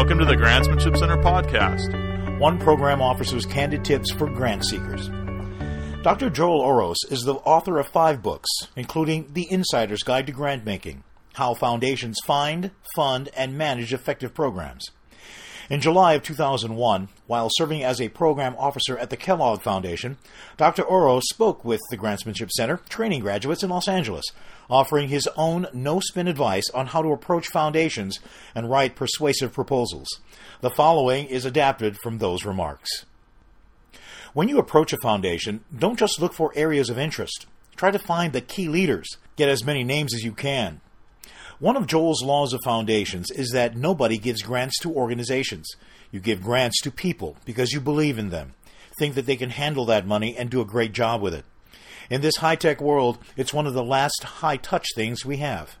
Welcome to the Grantsmanship Center podcast. One program officer's candid tips for grant seekers. Dr. Joel Orosz is the author of five books, including The Insider's Guide to Grant Making How Foundations Find, Fund, and Manage Effective Programs. In July of 2001, while serving as a program officer at the Kellogg Foundation, Dr. Orosz spoke with the Grantsmanship Center training graduates in Los Angeles, offering his own no spin advice on how to approach foundations and write persuasive proposals. The following is adapted from those remarks. When you approach a foundation, don't just look for areas of interest. Try to find the key leaders. Get as many names as you can. One of Joel's laws of foundations is that nobody gives grants to organizations. You give grants to people because you believe in them, think that they can handle that money and do a great job with it. In this high tech world, it's one of the last high touch things we have.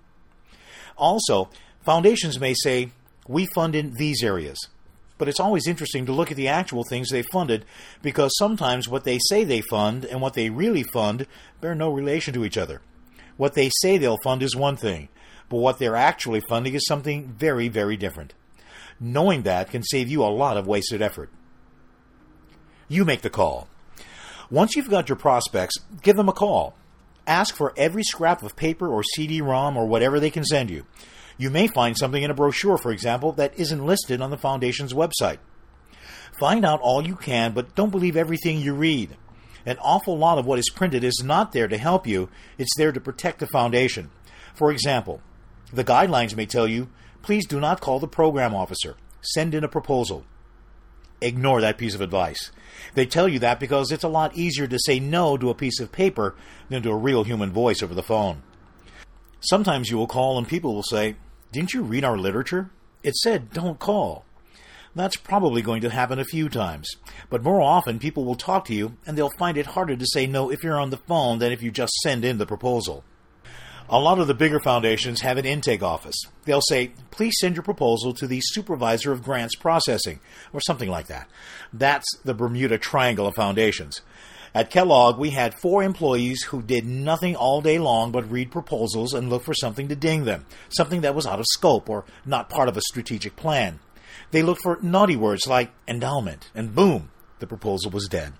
Also, foundations may say, we fund in these areas. But it's always interesting to look at the actual things they funded because sometimes what they say they fund and what they really fund bear no relation to each other. What they say they'll fund is one thing, but what they're actually funding is something very, very different. Knowing that can save you a lot of wasted effort. You make the call. Once you've got your prospects, give them a call. Ask for every scrap of paper or CD ROM or whatever they can send you. You may find something in a brochure, for example, that isn't listed on the Foundation's website. Find out all you can, but don't believe everything you read. An awful lot of what is printed is not there to help you, it's there to protect the Foundation. For example, the guidelines may tell you please do not call the program officer, send in a proposal. Ignore that piece of advice. They tell you that because it's a lot easier to say no to a piece of paper than to a real human voice over the phone. Sometimes you will call and people will say, Didn't you read our literature? It said don't call. That's probably going to happen a few times. But more often, people will talk to you and they'll find it harder to say no if you're on the phone than if you just send in the proposal. A lot of the bigger foundations have an intake office. They'll say, please send your proposal to the supervisor of grants processing, or something like that. That's the Bermuda Triangle of foundations. At Kellogg, we had four employees who did nothing all day long but read proposals and look for something to ding them, something that was out of scope or not part of a strategic plan. They looked for naughty words like endowment, and boom, the proposal was dead.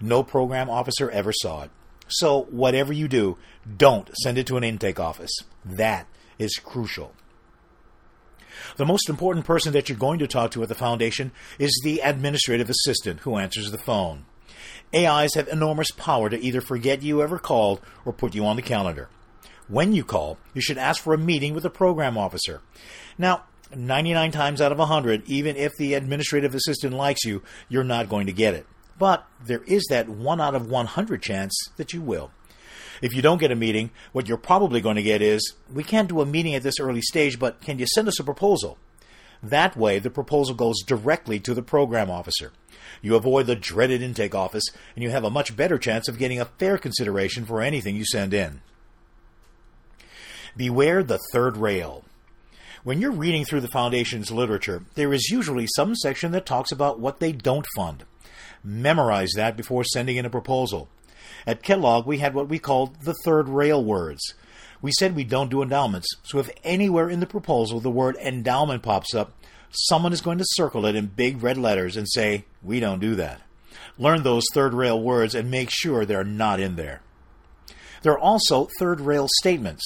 No program officer ever saw it. So, whatever you do, don't send it to an intake office. That is crucial. The most important person that you're going to talk to at the foundation is the administrative assistant who answers the phone. AIs have enormous power to either forget you ever called or put you on the calendar. When you call, you should ask for a meeting with a program officer. Now, 99 times out of 100, even if the administrative assistant likes you, you're not going to get it but there is that 1 out of 100 chance that you will. If you don't get a meeting, what you're probably going to get is, we can't do a meeting at this early stage, but can you send us a proposal? That way, the proposal goes directly to the program officer. You avoid the dreaded intake office, and you have a much better chance of getting a fair consideration for anything you send in. Beware the third rail. When you're reading through the Foundation's literature, there is usually some section that talks about what they don't fund. Memorize that before sending in a proposal. At Kellogg, we had what we called the third rail words. We said we don't do endowments, so if anywhere in the proposal the word endowment pops up, someone is going to circle it in big red letters and say, We don't do that. Learn those third rail words and make sure they're not in there. There are also third rail statements.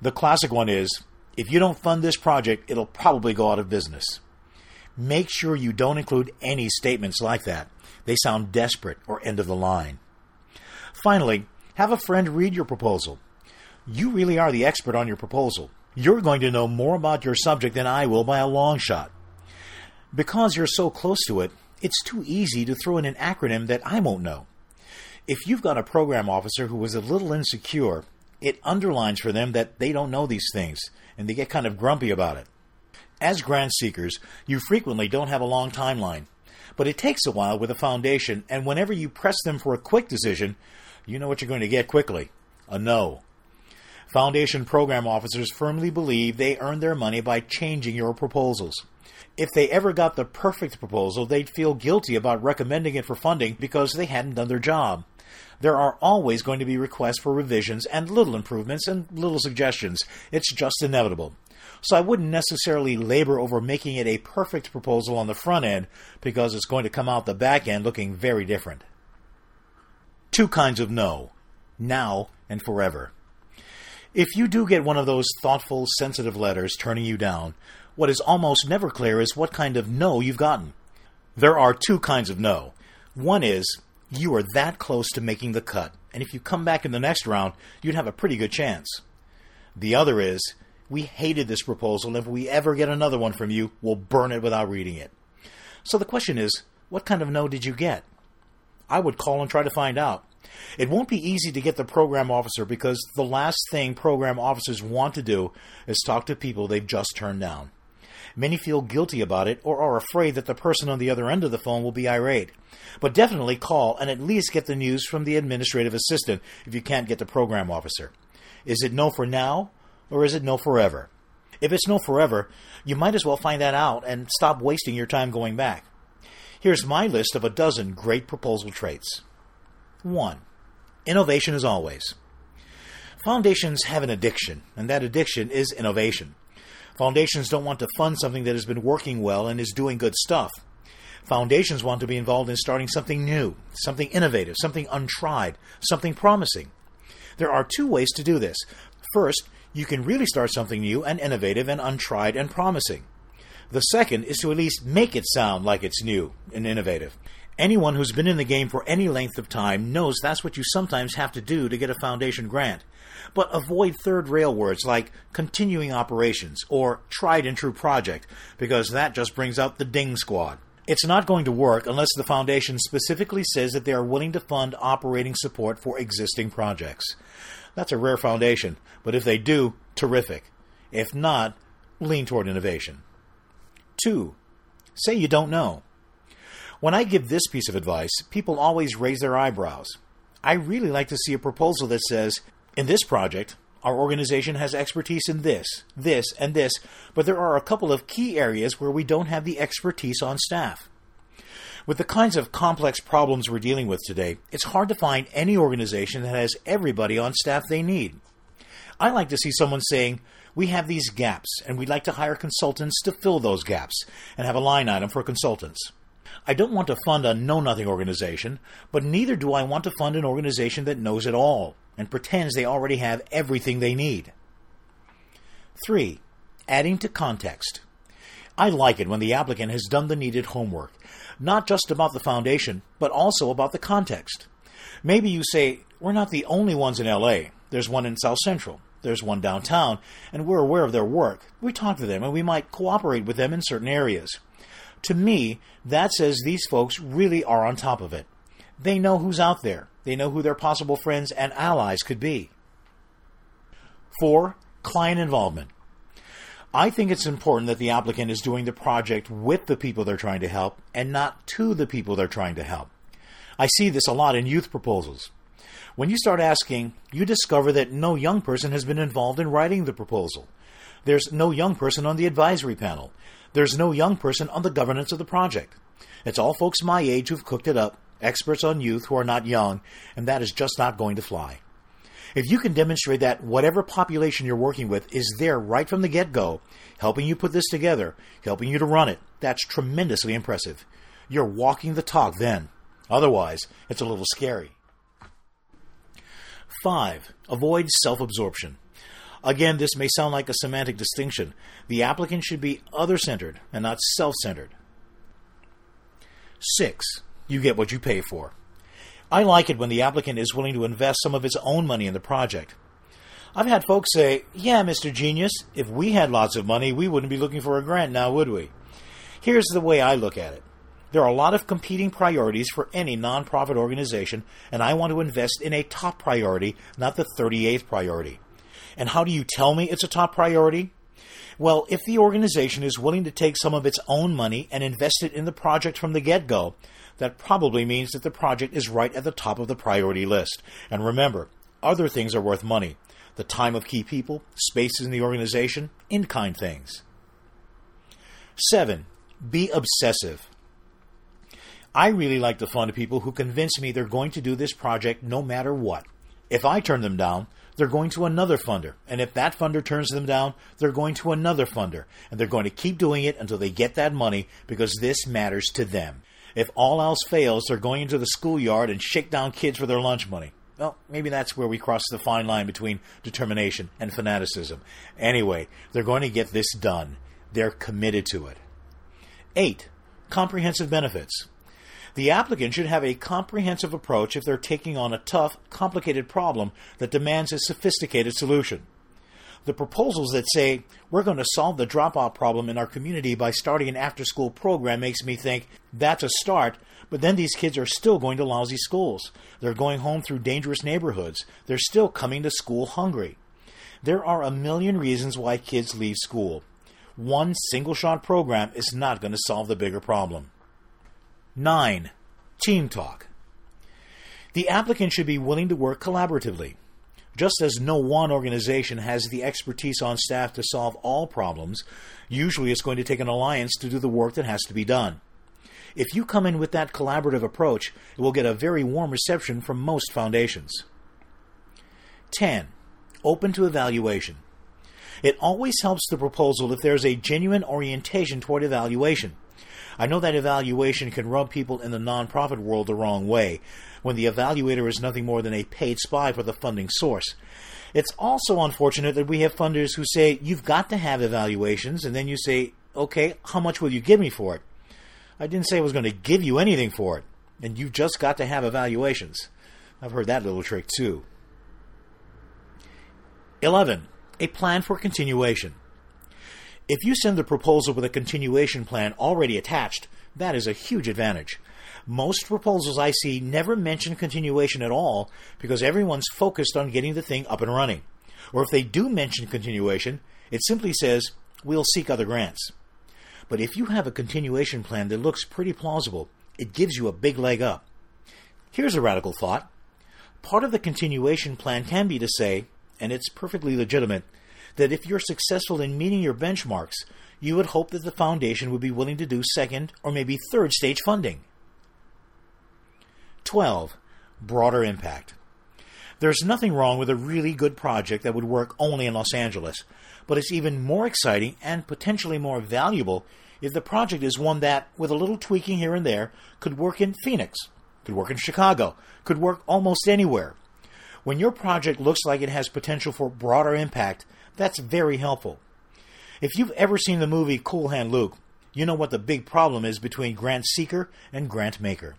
The classic one is, If you don't fund this project, it'll probably go out of business. Make sure you don't include any statements like that. They sound desperate or end of the line. Finally, have a friend read your proposal. You really are the expert on your proposal. You're going to know more about your subject than I will by a long shot. Because you're so close to it, it's too easy to throw in an acronym that I won't know. If you've got a program officer who is a little insecure, it underlines for them that they don't know these things, and they get kind of grumpy about it. As grant seekers, you frequently don't have a long timeline. But it takes a while with a foundation, and whenever you press them for a quick decision, you know what you're going to get quickly a no. Foundation program officers firmly believe they earn their money by changing your proposals. If they ever got the perfect proposal, they'd feel guilty about recommending it for funding because they hadn't done their job. There are always going to be requests for revisions and little improvements and little suggestions. It's just inevitable. So I wouldn't necessarily labor over making it a perfect proposal on the front end because it's going to come out the back end looking very different. Two kinds of no now and forever. If you do get one of those thoughtful, sensitive letters turning you down, what is almost never clear is what kind of no you've gotten. There are two kinds of no. One is you are that close to making the cut, and if you come back in the next round, you'd have a pretty good chance. The other is we hated this proposal, and if we ever get another one from you, we'll burn it without reading it. So the question is, what kind of no did you get? I would call and try to find out. It won't be easy to get the program officer because the last thing program officers want to do is talk to people they've just turned down. Many feel guilty about it or are afraid that the person on the other end of the phone will be irate. But definitely call and at least get the news from the administrative assistant if you can't get the program officer. Is it no for now or is it no forever? If it's no forever, you might as well find that out and stop wasting your time going back. Here's my list of a dozen great proposal traits. 1. Innovation as always. Foundations have an addiction, and that addiction is innovation. Foundations don't want to fund something that has been working well and is doing good stuff. Foundations want to be involved in starting something new, something innovative, something untried, something promising. There are two ways to do this. First, you can really start something new and innovative and untried and promising. The second is to at least make it sound like it's new and innovative. Anyone who's been in the game for any length of time knows that's what you sometimes have to do to get a foundation grant. But avoid third rail words like continuing operations or tried and true project, because that just brings out the ding squad. It's not going to work unless the foundation specifically says that they are willing to fund operating support for existing projects. That's a rare foundation, but if they do, terrific. If not, lean toward innovation. 2. Say you don't know. When I give this piece of advice, people always raise their eyebrows. I really like to see a proposal that says, in this project, our organization has expertise in this, this, and this, but there are a couple of key areas where we don't have the expertise on staff. With the kinds of complex problems we're dealing with today, it's hard to find any organization that has everybody on staff they need. I like to see someone saying, We have these gaps, and we'd like to hire consultants to fill those gaps, and have a line item for consultants. I don't want to fund a know nothing organization, but neither do I want to fund an organization that knows it all and pretends they already have everything they need. 3. Adding to context. I like it when the applicant has done the needed homework, not just about the foundation, but also about the context. Maybe you say, We're not the only ones in LA. There's one in South Central. There's one downtown, and we're aware of their work. We talk to them, and we might cooperate with them in certain areas. To me, that says these folks really are on top of it. They know who's out there. They know who their possible friends and allies could be. 4. Client involvement. I think it's important that the applicant is doing the project with the people they're trying to help and not to the people they're trying to help. I see this a lot in youth proposals. When you start asking, you discover that no young person has been involved in writing the proposal. There's no young person on the advisory panel. There's no young person on the governance of the project. It's all folks my age who've cooked it up, experts on youth who are not young, and that is just not going to fly. If you can demonstrate that whatever population you're working with is there right from the get go, helping you put this together, helping you to run it, that's tremendously impressive. You're walking the talk then. Otherwise, it's a little scary. 5. Avoid self absorption. Again, this may sound like a semantic distinction. The applicant should be other centered and not self centered. 6. You get what you pay for. I like it when the applicant is willing to invest some of his own money in the project. I've had folks say, Yeah, Mr. Genius, if we had lots of money, we wouldn't be looking for a grant now, would we? Here's the way I look at it there are a lot of competing priorities for any nonprofit organization, and I want to invest in a top priority, not the 38th priority. And how do you tell me it's a top priority? Well, if the organization is willing to take some of its own money and invest it in the project from the get go, that probably means that the project is right at the top of the priority list. And remember, other things are worth money the time of key people, spaces in the organization, in kind things. 7. Be obsessive. I really like to fund people who convince me they're going to do this project no matter what. If I turn them down, they're going to another funder. And if that funder turns them down, they're going to another funder. And they're going to keep doing it until they get that money because this matters to them. If all else fails, they're going into the schoolyard and shake down kids for their lunch money. Well, maybe that's where we cross the fine line between determination and fanaticism. Anyway, they're going to get this done. They're committed to it. 8. Comprehensive benefits. The applicant should have a comprehensive approach if they're taking on a tough, complicated problem that demands a sophisticated solution. The proposals that say, we're going to solve the dropout problem in our community by starting an after school program makes me think that's a start, but then these kids are still going to lousy schools. They're going home through dangerous neighborhoods. They're still coming to school hungry. There are a million reasons why kids leave school. One single shot program is not going to solve the bigger problem. 9. Team talk. The applicant should be willing to work collaboratively. Just as no one organization has the expertise on staff to solve all problems, usually it's going to take an alliance to do the work that has to be done. If you come in with that collaborative approach, it will get a very warm reception from most foundations. 10. Open to evaluation. It always helps the proposal if there's a genuine orientation toward evaluation. I know that evaluation can rub people in the nonprofit world the wrong way, when the evaluator is nothing more than a paid spy for the funding source. It's also unfortunate that we have funders who say, you've got to have evaluations, and then you say, okay, how much will you give me for it? I didn't say I was going to give you anything for it, and you've just got to have evaluations. I've heard that little trick too. 11. A plan for continuation. If you send the proposal with a continuation plan already attached, that is a huge advantage. Most proposals I see never mention continuation at all because everyone's focused on getting the thing up and running. Or if they do mention continuation, it simply says, we'll seek other grants. But if you have a continuation plan that looks pretty plausible, it gives you a big leg up. Here's a radical thought. Part of the continuation plan can be to say, and it's perfectly legitimate, that if you're successful in meeting your benchmarks, you would hope that the foundation would be willing to do second or maybe third stage funding. 12. Broader impact. There's nothing wrong with a really good project that would work only in Los Angeles, but it's even more exciting and potentially more valuable if the project is one that, with a little tweaking here and there, could work in Phoenix, could work in Chicago, could work almost anywhere. When your project looks like it has potential for broader impact, that's very helpful. If you've ever seen the movie Cool Hand Luke, you know what the big problem is between grant seeker and grant maker.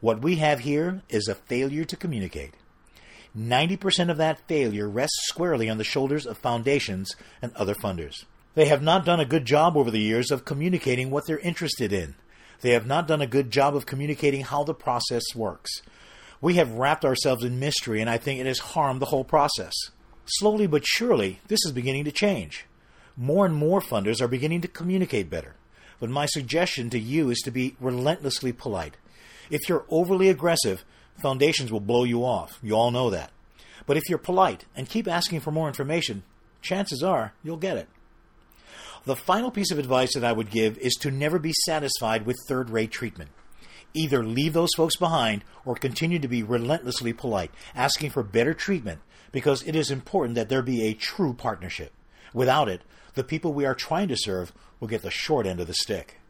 What we have here is a failure to communicate. 90% of that failure rests squarely on the shoulders of foundations and other funders. They have not done a good job over the years of communicating what they're interested in. They have not done a good job of communicating how the process works. We have wrapped ourselves in mystery, and I think it has harmed the whole process. Slowly but surely, this is beginning to change. More and more funders are beginning to communicate better. But my suggestion to you is to be relentlessly polite. If you're overly aggressive, foundations will blow you off. You all know that. But if you're polite and keep asking for more information, chances are you'll get it. The final piece of advice that I would give is to never be satisfied with third rate treatment. Either leave those folks behind or continue to be relentlessly polite, asking for better treatment because it is important that there be a true partnership. Without it, the people we are trying to serve will get the short end of the stick.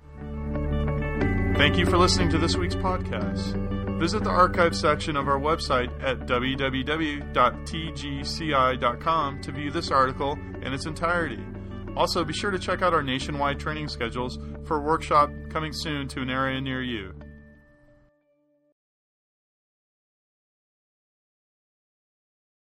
Thank you for listening to this week's podcast. Visit the archive section of our website at www.tgci.com to view this article in its entirety. Also, be sure to check out our nationwide training schedules for a workshop coming soon to an area near you.